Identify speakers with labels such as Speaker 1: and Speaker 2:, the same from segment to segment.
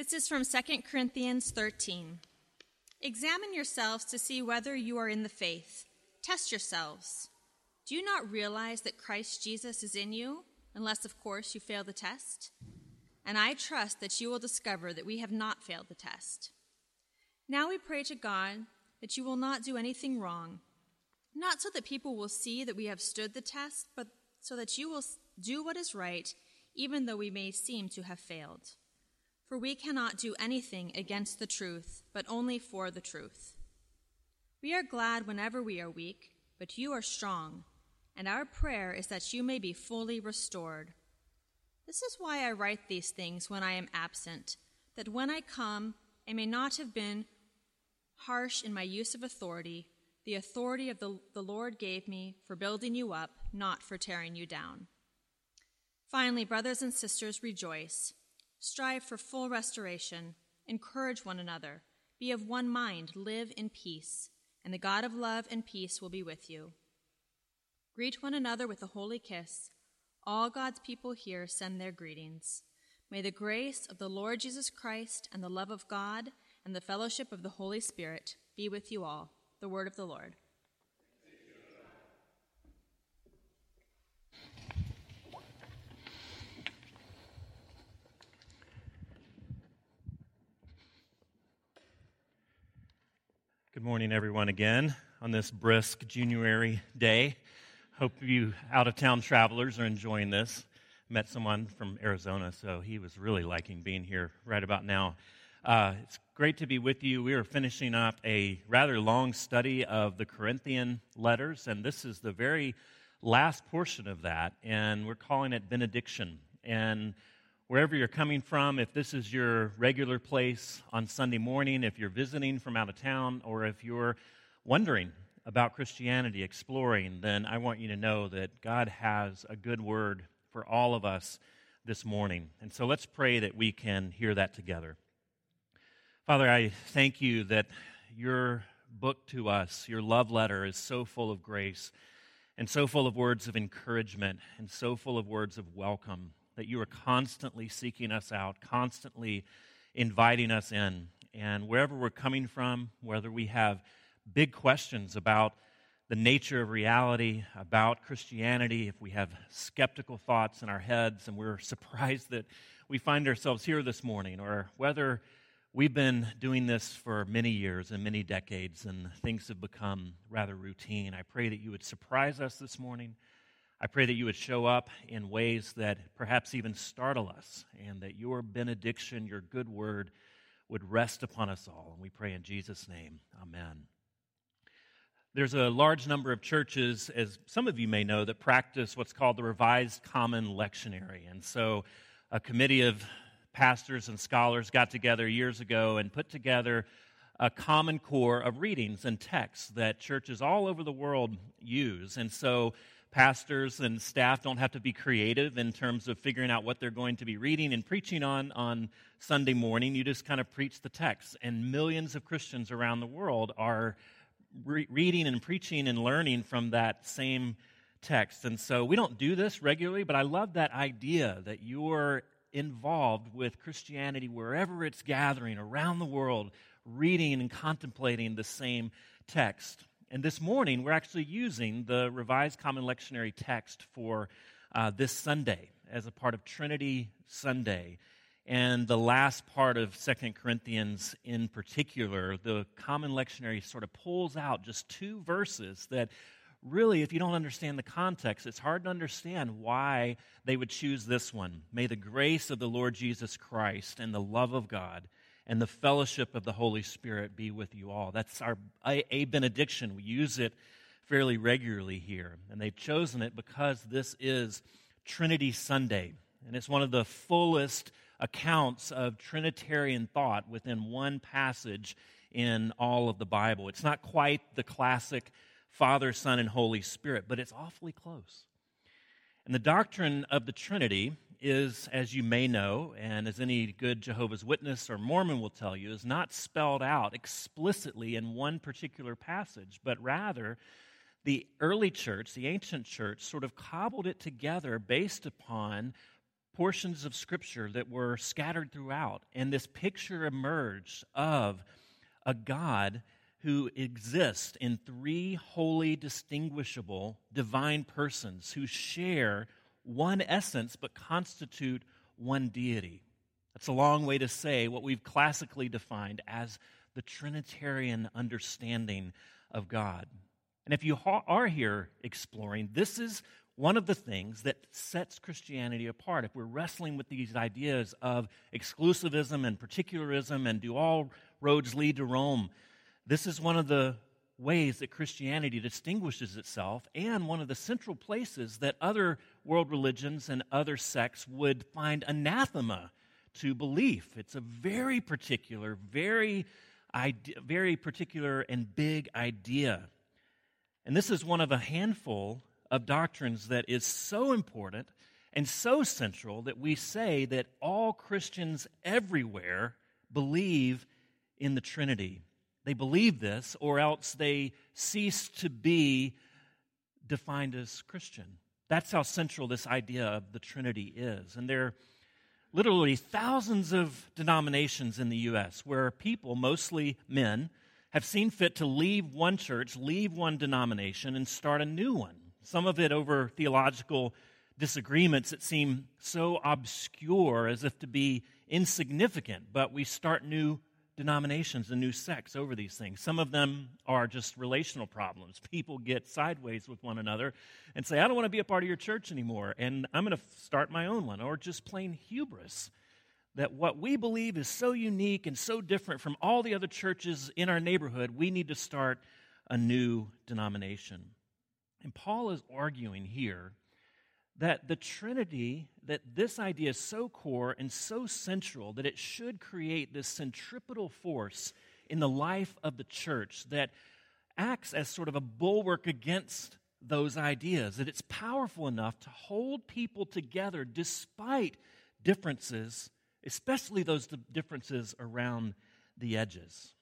Speaker 1: This is from 2 Corinthians 13. Examine yourselves to see whether you are in the faith. Test yourselves. Do you not realize that Christ Jesus is in you, unless, of course, you fail the test? And I trust that you will discover that we have not failed the test. Now we pray to God that you will not do anything wrong, not so that people will see that we have stood the test, but so that you will do what is right, even though we may seem to have failed. For we cannot do anything against the truth, but only for the truth. We are glad whenever we are weak, but you are strong, and our prayer is that you may be fully restored. This is why I write these things when I am absent, that when I come, I may not have been harsh in my use of authority, the authority of the, the Lord gave me for building you up, not for tearing you down. Finally, brothers and sisters, rejoice. Strive for full restoration. Encourage one another. Be of one mind. Live in peace. And the God of love and peace will be with you. Greet one another with a holy kiss. All God's people here send their greetings. May the grace of the Lord Jesus Christ and the love of God and the fellowship of the Holy Spirit be with you all. The word of the Lord.
Speaker 2: Good morning, everyone, again on this brisk January day. Hope you out of town travelers are enjoying this. Met someone from Arizona, so he was really liking being here right about now. Uh, it's great to be with you. We are finishing up a rather long study of the Corinthian letters, and this is the very last portion of that, and we're calling it benediction. And wherever you're coming from, if this is your regular place on Sunday morning, if you're visiting from out of town, or if you're wondering about Christianity, exploring, then I want you to know that God has a good word for all of us this morning. And so let's pray that we can hear that together. Father, I thank you that your book to us, your love letter, is so full of grace and so full of words of encouragement and so full of words of welcome that you are constantly seeking us out, constantly inviting us in. And wherever we're coming from, whether we have big questions about the nature of reality, about Christianity, if we have skeptical thoughts in our heads and we're surprised that we find ourselves here this morning, or whether we've been doing this for many years and many decades and things have become rather routine, I pray that you would surprise us this morning I pray that you would show up in ways that perhaps even startle us, and that your benediction, your good word, would rest upon us all. And we pray in Jesus' name. Amen. There's a large number of churches, as some of you may know, that practice what's called the Revised Common Lectionary. And so a committee of pastors and scholars got together years ago and put together a common core of readings and texts that churches all over the world use. And so pastors and staff don't have to be creative in terms of figuring out what they're going to be reading and preaching on on Sunday morning. You just kind of preach the text. And millions of Christians around the world are re- reading and preaching and learning from that same text. And so we don't do this regularly, but I love that idea that you're involved with Christianity wherever it's gathering around the world, reading and contemplating the same text. And this morning, we're actually using the Revised Common Lectionary text for uh, this Sunday as a part of Trinity Sunday. And the last part of Second Corinthians in particular, the Common Lectionary sort of pulls out just two verses that really, if you don't understand the context, it's hard to understand why they would choose this one. May the grace of the Lord Jesus Christ and the love of God and the fellowship of the Holy Spirit be with you all. That's our a, benediction. We use it fairly regularly here. And they've chosen it because this is Trinity Sunday. And it's one of the fullest accounts of Trinitarian thought within one passage in all of the Bible. It's not quite the classic Father, Son, and Holy Spirit, but it's awfully close. And the doctrine of the Trinity is, as you may know, and as any good Jehovah's Witness or Mormon will tell you, is not spelled out explicitly in one particular passage, but rather the early church, the ancient church, sort of cobbled it together based upon portions of Scripture that were scattered throughout, and this picture emerged of a God who exists in three holy, distinguishable, divine persons who share one essence but constitute one deity. That's a long way to say what we've classically defined as the Trinitarian understanding of God. And if you are here exploring, this is one of the things that sets Christianity apart. If we're wrestling with these ideas of exclusivism and particularism and do all roads lead to Rome, this is one of the ways that Christianity distinguishes itself and one of the central places that other world religions and other sects would find anathema to belief. It's a very particular, very, very particular and big idea. And this is one of a handful of doctrines that is so important and so central that we say that all Christians everywhere believe in the Trinity. They believe this, or else they cease to be defined as Christian. That's how central this idea of the Trinity is. And there are literally thousands of denominations in the U.S. where people, mostly men, have seen fit to leave one church, leave one denomination, and start a new one. Some of it over theological disagreements that seem so obscure as if to be insignificant, but we start new denominations and new sects over these things. Some of them are just relational problems. People get sideways with one another and say, I don't want to be a part of your church anymore, and I'm going to start my own one, or just plain hubris. That what we believe is so unique and so different from all the other churches in our neighborhood, we need to start a new denomination. And Paul is arguing here that the Trinity, that this idea is so core and so central that it should create this centripetal force in the life of the church that acts as sort of a bulwark against those ideas, that it's powerful enough to hold people together despite differences, especially those differences around the edges.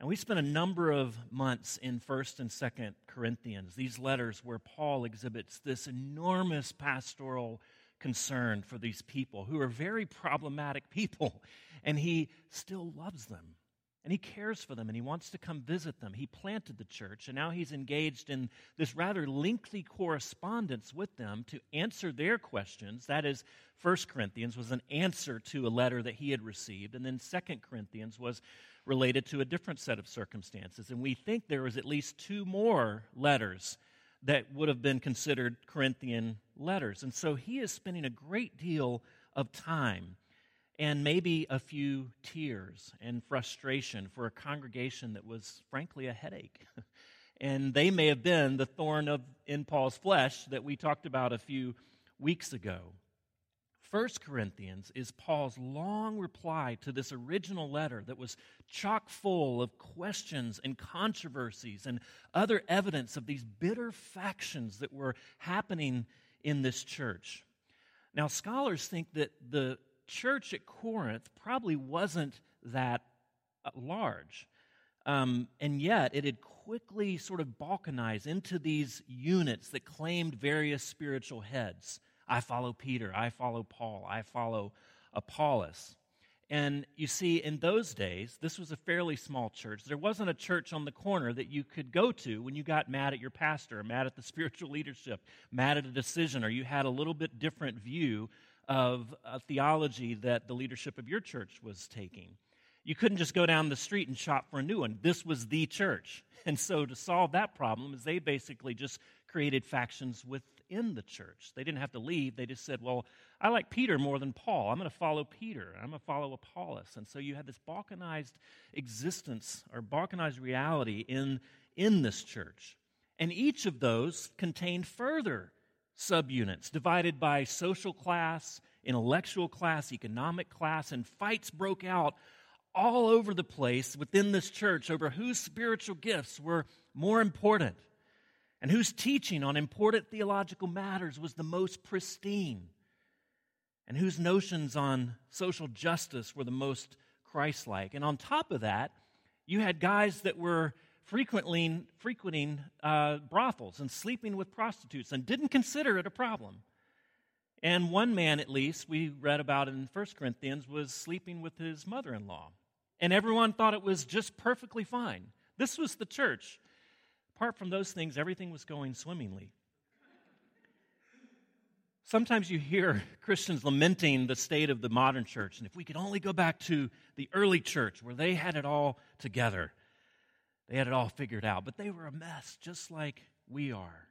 Speaker 2: And we spent a number of months in 1st and 2nd Corinthians, these letters where Paul exhibits this enormous pastoral concern for these people who are very problematic people, and he still loves them. And he cares for them and he wants to come visit them. He planted the church and now he's engaged in this rather lengthy correspondence with them to answer their questions. That is, 1 Corinthians was an answer to a letter that he had received, and then 2 Corinthians was related to a different set of circumstances. And we think there was at least two more letters that would have been considered Corinthian letters. And so he is spending a great deal of time and maybe a few tears and frustration for a congregation that was frankly a headache. and they may have been the thorn of in Paul's flesh that we talked about a few weeks ago. 1 Corinthians is Paul's long reply to this original letter that was chock full of questions and controversies and other evidence of these bitter factions that were happening in this church. Now, scholars think that the church at Corinth probably wasn't that uh, large. Um, and yet, it had quickly sort of balkanized into these units that claimed various spiritual heads. I follow Peter, I follow Paul, I follow Apollos. And you see, in those days, this was a fairly small church. There wasn't a church on the corner that you could go to when you got mad at your pastor, mad at the spiritual leadership, mad at a decision, or you had a little bit different view of a theology that the leadership of your church was taking. You couldn't just go down the street and shop for a new one. This was the church. And so, to solve that problem, is they basically just created factions within the church. They didn't have to leave. They just said, Well, I like Peter more than Paul. I'm going to follow Peter. I'm going to follow Apollos. And so you had this balkanized existence or balkanized reality in, in this church. And each of those contained further subunits divided by social class, intellectual class, economic class, and fights broke out all over the place within this church over whose spiritual gifts were more important and whose teaching on important theological matters was the most pristine, and whose notions on social justice were the most Christ like. And on top of that, you had guys that were frequently frequenting uh, brothels and sleeping with prostitutes and didn't consider it a problem. And one man, at least, we read about in 1 Corinthians, was sleeping with his mother in law. And everyone thought it was just perfectly fine. This was the church. Apart from those things, everything was going swimmingly. Sometimes you hear Christians lamenting the state of the modern church, and if we could only go back to the early church where they had it all together, they had it all figured out, but they were a mess just like we are.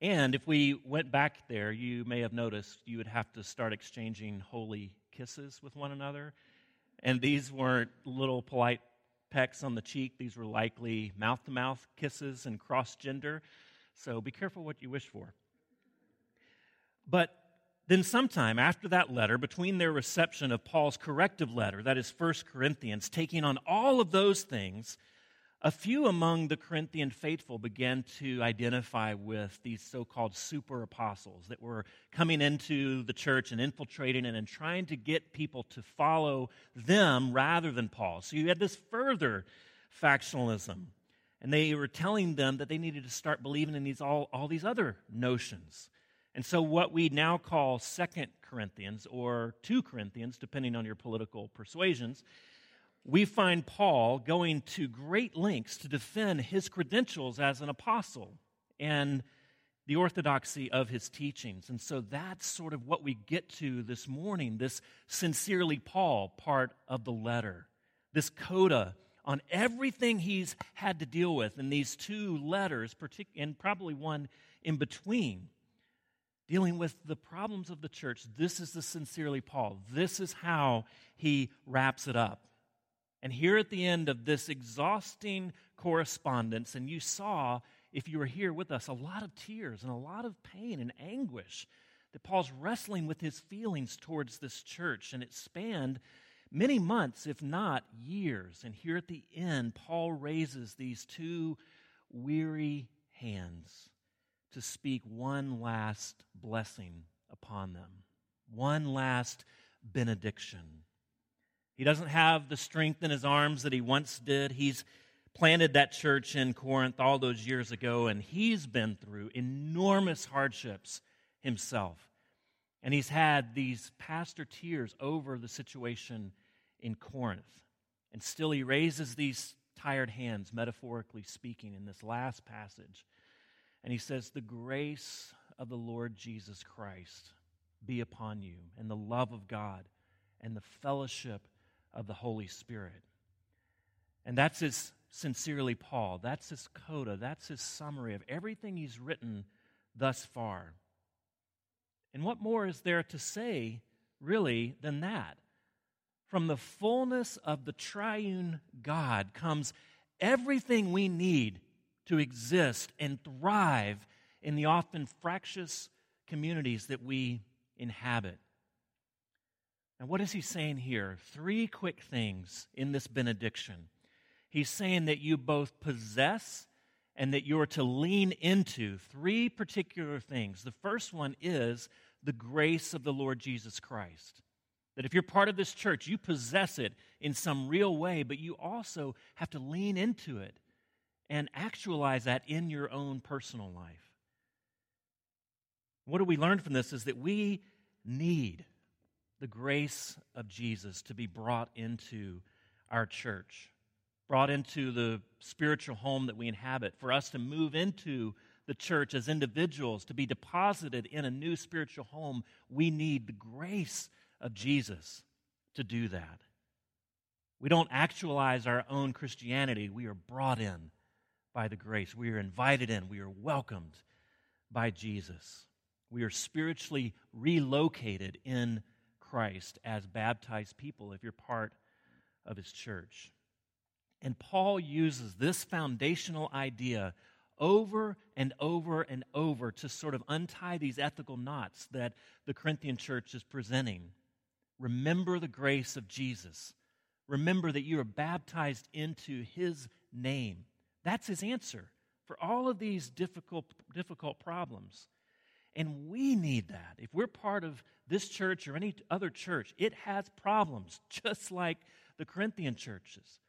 Speaker 2: And if we went back there, you may have noticed you would have to start exchanging holy kisses with one another. And these weren't little polite pecks on the cheek, these were likely mouth to mouth kisses and cross gender. So be careful what you wish for. But then, sometime after that letter, between their reception of Paul's corrective letter, that is 1 Corinthians, taking on all of those things, a few among the Corinthian faithful began to identify with these so called super apostles that were coming into the church and infiltrating it and trying to get people to follow them rather than Paul. So you had this further factionalism. And they were telling them that they needed to start believing in these, all, all these other notions. And so, what we now call Second Corinthians or 2 Corinthians, depending on your political persuasions, we find Paul going to great lengths to defend his credentials as an apostle and the orthodoxy of his teachings. And so that's sort of what we get to this morning this sincerely Paul part of the letter, this coda on everything he's had to deal with in these two letters, and probably one in between, dealing with the problems of the church. This is the sincerely Paul. This is how he wraps it up. And here at the end of this exhausting correspondence, and you saw, if you were here with us, a lot of tears and a lot of pain and anguish that Paul's wrestling with his feelings towards this church. And it spanned many months, if not years. And here at the end, Paul raises these two weary hands to speak one last blessing upon them, one last benediction. He doesn't have the strength in his arms that he once did. He's planted that church in Corinth all those years ago, and he's been through enormous hardships himself. And he's had these pastor tears over the situation in Corinth. And still, he raises these tired hands, metaphorically speaking, in this last passage. And he says, The grace of the Lord Jesus Christ be upon you, and the love of God, and the fellowship of the Holy Spirit. And that's his sincerely Paul. That's his coda. That's his summary of everything he's written thus far. And what more is there to say, really, than that? From the fullness of the triune God comes everything we need to exist and thrive in the often fractious communities that we inhabit. And what is he saying here? Three quick things in this benediction. He's saying that you both possess and that you're to lean into three particular things. The first one is the grace of the Lord Jesus Christ. That if you're part of this church, you possess it in some real way, but you also have to lean into it and actualize that in your own personal life. What do we learn from this is that we need the grace of Jesus to be brought into our church, brought into the spiritual home that we inhabit, for us to move into the church as individuals, to be deposited in a new spiritual home, we need the grace of Jesus to do that. We don't actualize our own Christianity, we are brought in by the grace. We are invited in, we are welcomed by Jesus. We are spiritually relocated in Christ as baptized people if you're part of his church. And Paul uses this foundational idea over and over and over to sort of untie these ethical knots that the Corinthian church is presenting. Remember the grace of Jesus. Remember that you are baptized into his name. That's his answer for all of these difficult, difficult problems. And we need that. If we're part of this church or any other church, it has problems, just like the Corinthian churches,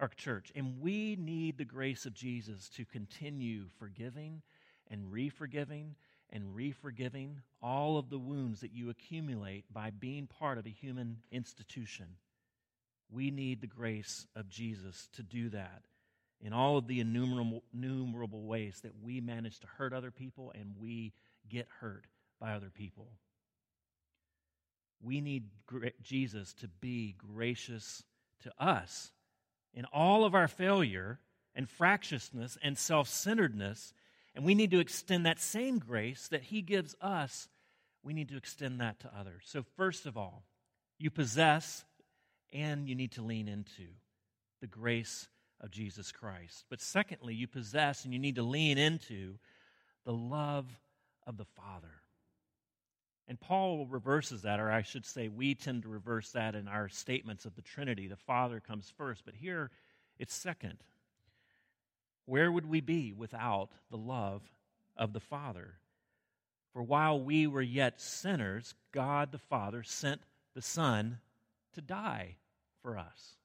Speaker 2: our church. And we need the grace of Jesus to continue forgiving and re forgiving and re-forgiving all of the wounds that you accumulate by being part of a human institution. We need the grace of Jesus to do that in all of the innumerable, innumerable ways that we manage to hurt other people and we get hurt by other people. We need Jesus to be gracious to us in all of our failure and fractiousness and self centeredness. And we need to extend that same grace that He gives us, we need to extend that to others. So, first of all, you possess and you need to lean into the grace of Jesus Christ. But secondly, you possess and you need to lean into the love of the Father. And Paul reverses that, or I should say, we tend to reverse that in our statements of the Trinity. The Father comes first, but here it's second. Where would we be without the love of the Father? For while we were yet sinners, God the Father sent the Son to die for us.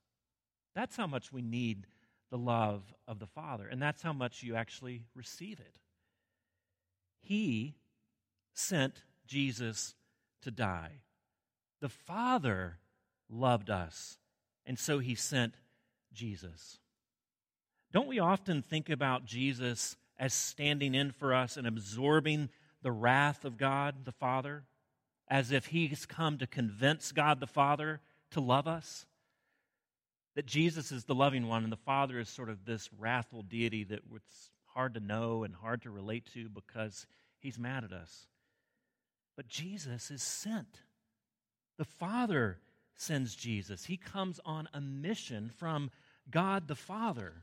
Speaker 2: That's how much we need the love of the Father, and that's how much you actually receive it. He sent Jesus to die. The Father loved us, and so he sent Jesus. Don't we often think about Jesus as standing in for us and absorbing the wrath of God the Father, as if he's come to convince God the Father to love us? That Jesus is the loving one and the Father is sort of this wrathful deity that hard to know and hard to relate to because he's mad at us. But Jesus is sent. The Father sends Jesus. He comes on a mission from God the Father.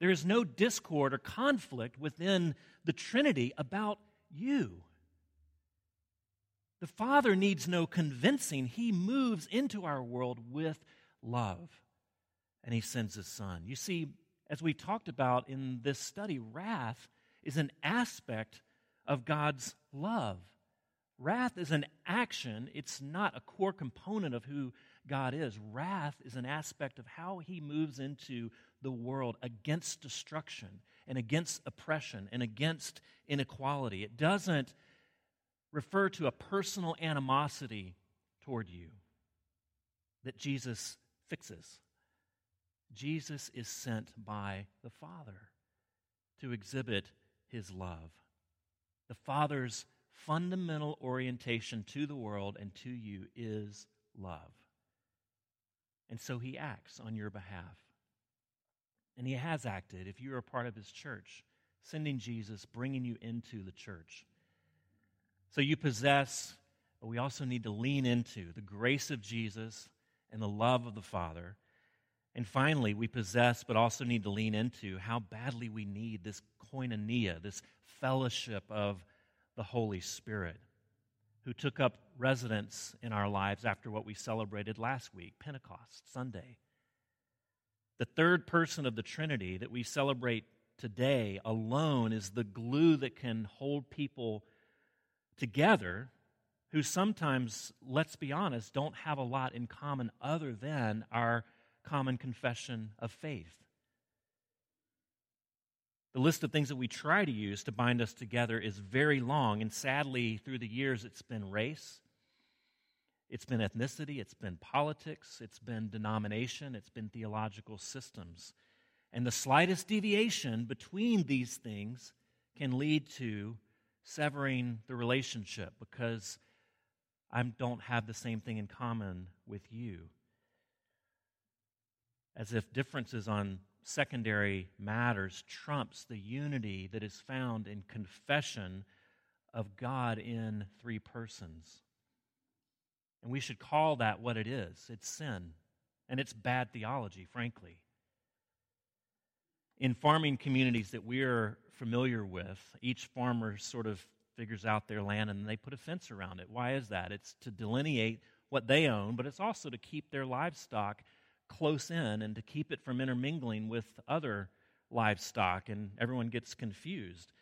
Speaker 2: There is no discord or conflict within the Trinity about you. The Father needs no convincing. He moves into our world with love, and He sends His Son. You see, as we talked about in this study, wrath is an aspect of God's love. Wrath is an action, it's not a core component of who God is. Wrath is an aspect of how he moves into the world against destruction and against oppression and against inequality. It doesn't refer to a personal animosity toward you that Jesus fixes. Jesus is sent by the Father to exhibit his love. The Father's fundamental orientation to the world and to you is love. And so he acts on your behalf. And he has acted if you are a part of his church, sending Jesus, bringing you into the church. So you possess, but we also need to lean into the grace of Jesus and the love of the Father. And finally, we possess, but also need to lean into how badly we need this koinonia, this fellowship of the Holy Spirit, who took up residence in our lives after what we celebrated last week, Pentecost Sunday. The third person of the Trinity that we celebrate today alone is the glue that can hold people together who sometimes, let's be honest, don't have a lot in common other than our common confession of faith. The list of things that we try to use to bind us together is very long, and sadly, through the years, it's been race, it's been ethnicity, it's been politics, it's been denomination, it's been theological systems. And the slightest deviation between these things can lead to severing the relationship because I don't have the same thing in common with you. As if differences on secondary matters trumps the unity that is found in confession of God in three persons. And we should call that what it is it's sin, and it's bad theology, frankly. In farming communities that we're familiar with, each farmer sort of figures out their land and they put a fence around it. Why is that? It's to delineate what they own, but it's also to keep their livestock close in and to keep it from intermingling with other livestock, and everyone gets confused.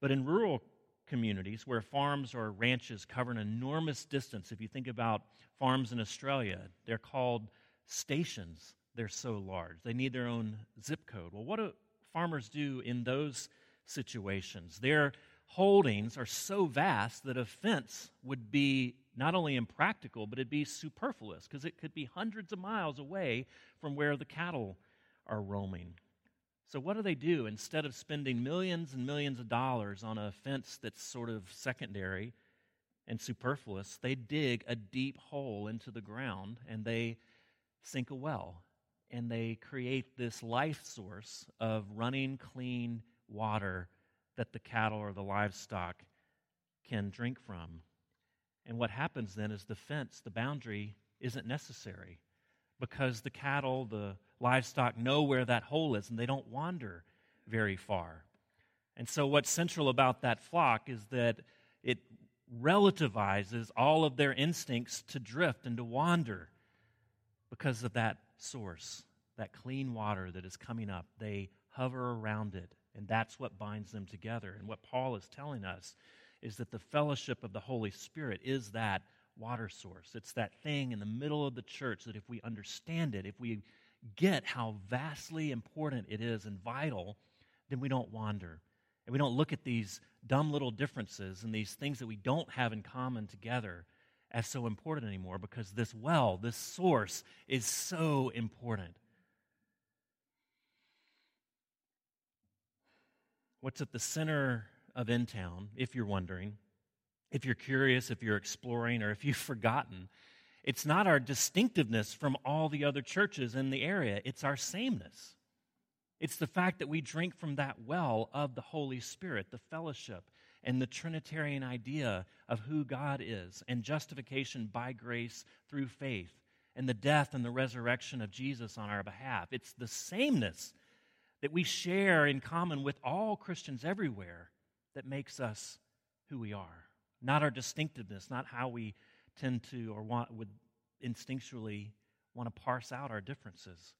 Speaker 2: But in rural communities where farms or ranches cover an enormous distance, if you think about farms in Australia, they're called stations. They're so large. They need their own zip code. Well, what do farmers do in those situations? They're holdings are so vast that a fence would be not only impractical, but it'd be superfluous because it could be hundreds of miles away from where the cattle are roaming. So, what do they do? Instead of spending millions and millions of dollars on a fence that's sort of secondary and superfluous, they dig a deep hole into the ground and they sink a well. And they create this life source of running clean water that the cattle or the livestock can drink from. And what happens then is the fence, the boundary, isn't necessary because the cattle, the livestock know where that hole is and they don't wander very far. And so, what's central about that flock is that it relativizes all of their instincts to drift and to wander because of that source, that clean water that is coming up. They hover around it, and that's what binds them together. And what Paul is telling us is that the fellowship of the Holy Spirit is that water source. It's that thing in the middle of the church that if we understand it, if we get how vastly important it is and vital, then we don't wander. And we don't look at these dumb little differences and these things that we don't have in common together as so important anymore because this well, this source, is so important. What's at the center of In Town, if you're wondering, if you're curious, if you're exploring, or if you've forgotten, it's not our distinctiveness from all the other churches in the area, it's our sameness. It's the fact that we drink from that well of the Holy Spirit, the fellowship, and the Trinitarian idea of who God is, and justification by grace through faith, and the death and the resurrection of Jesus on our behalf. It's the sameness that we share in common with all Christians everywhere that makes us who we are. Not our distinctiveness, not how we tend to or want would instinctually want to parse out our differences.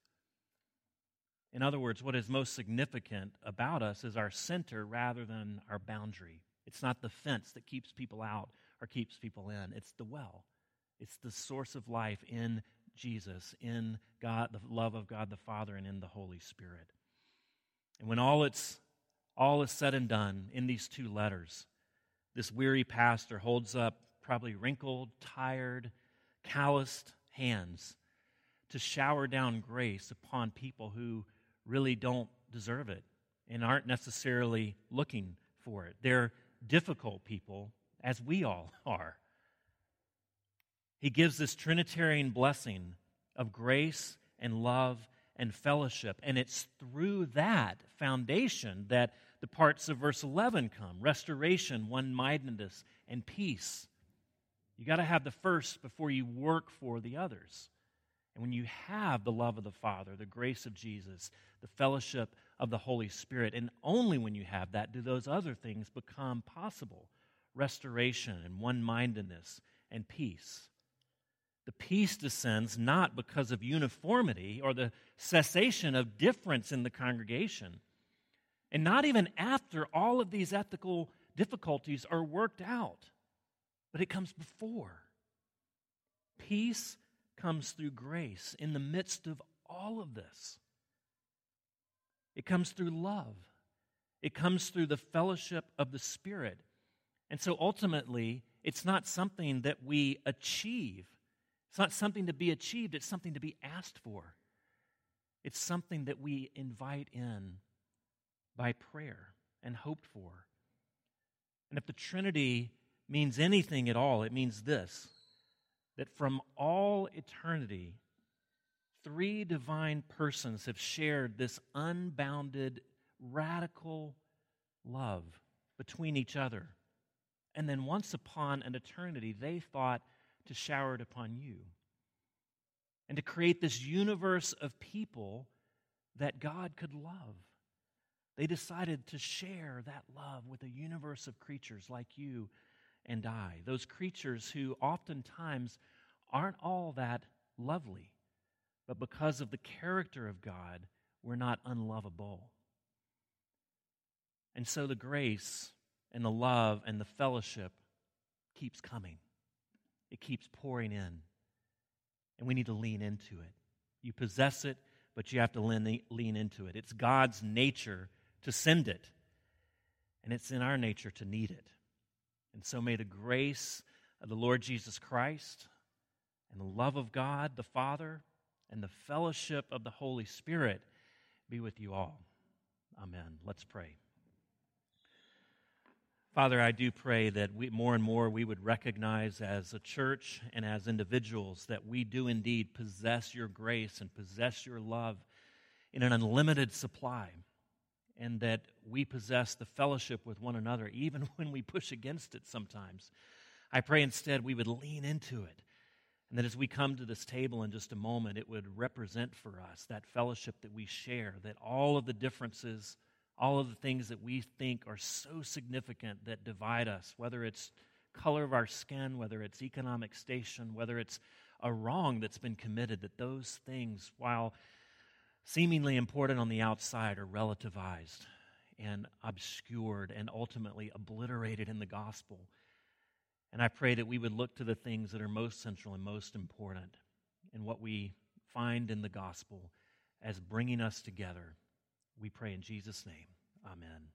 Speaker 2: In other words, what is most significant about us is our center rather than our boundary. It's not the fence that keeps people out or keeps people in, it's the well. It's the source of life in Jesus, in God, the love of God the Father, and in the Holy Spirit. And when all it's all is said and done in these two letters, this weary pastor holds up probably wrinkled, tired, calloused hands to shower down grace upon people who really don't deserve it and aren't necessarily looking for it. They're difficult people, as we all are. He gives this Trinitarian blessing of grace and love and fellowship. And it's through that foundation that the parts of verse 11 come restoration, one mindedness, and peace. You got to have the first before you work for the others. And when you have the love of the Father, the grace of Jesus, the fellowship of the Holy Spirit, and only when you have that do those other things become possible restoration and one mindedness and peace. The peace descends not because of uniformity or the cessation of difference in the congregation, and not even after all of these ethical difficulties are worked out, but it comes before. Peace comes through grace in the midst of all of this. It comes through love. It comes through the fellowship of the Spirit. And so ultimately, it's not something that we achieve it's not something to be achieved, it's something to be asked for. It's something that we invite in by prayer and hoped for. And if the Trinity means anything at all, it means this that from all eternity, three divine persons have shared this unbounded, radical love between each other. And then once upon an eternity, they thought to shower it upon you. And to create this universe of people that God could love. They decided to share that love with a universe of creatures like you and I. Those creatures who oftentimes aren't all that lovely, but because of the character of God, we're not unlovable. And so the grace and the love and the fellowship keeps coming it keeps pouring in. And we need to lean into it. You possess it, but you have to lean, lean into it. It's God's nature to send it. And it's in our nature to need it. And so may the grace of the Lord Jesus Christ and the love of God the Father and the fellowship of the Holy Spirit be with you all. Amen. Let's pray. Father, I do pray that we, more and more we would recognize as a church and as individuals that we do indeed possess your grace and possess your love in an unlimited supply, and that we possess the fellowship with one another even when we push against it sometimes. I pray instead we would lean into it, and that as we come to this table in just a moment, it would represent for us that fellowship that we share, that all of the differences all of the things that we think are so significant that divide us, whether it's color of our skin, whether it's economic station, whether it's a wrong that's been committed, that those things, while seemingly important on the outside, are relativized and obscured and ultimately obliterated in the gospel. And I pray that we would look to the things that are most central and most important in what we find in the gospel as bringing us together we pray in Jesus' name. Amen.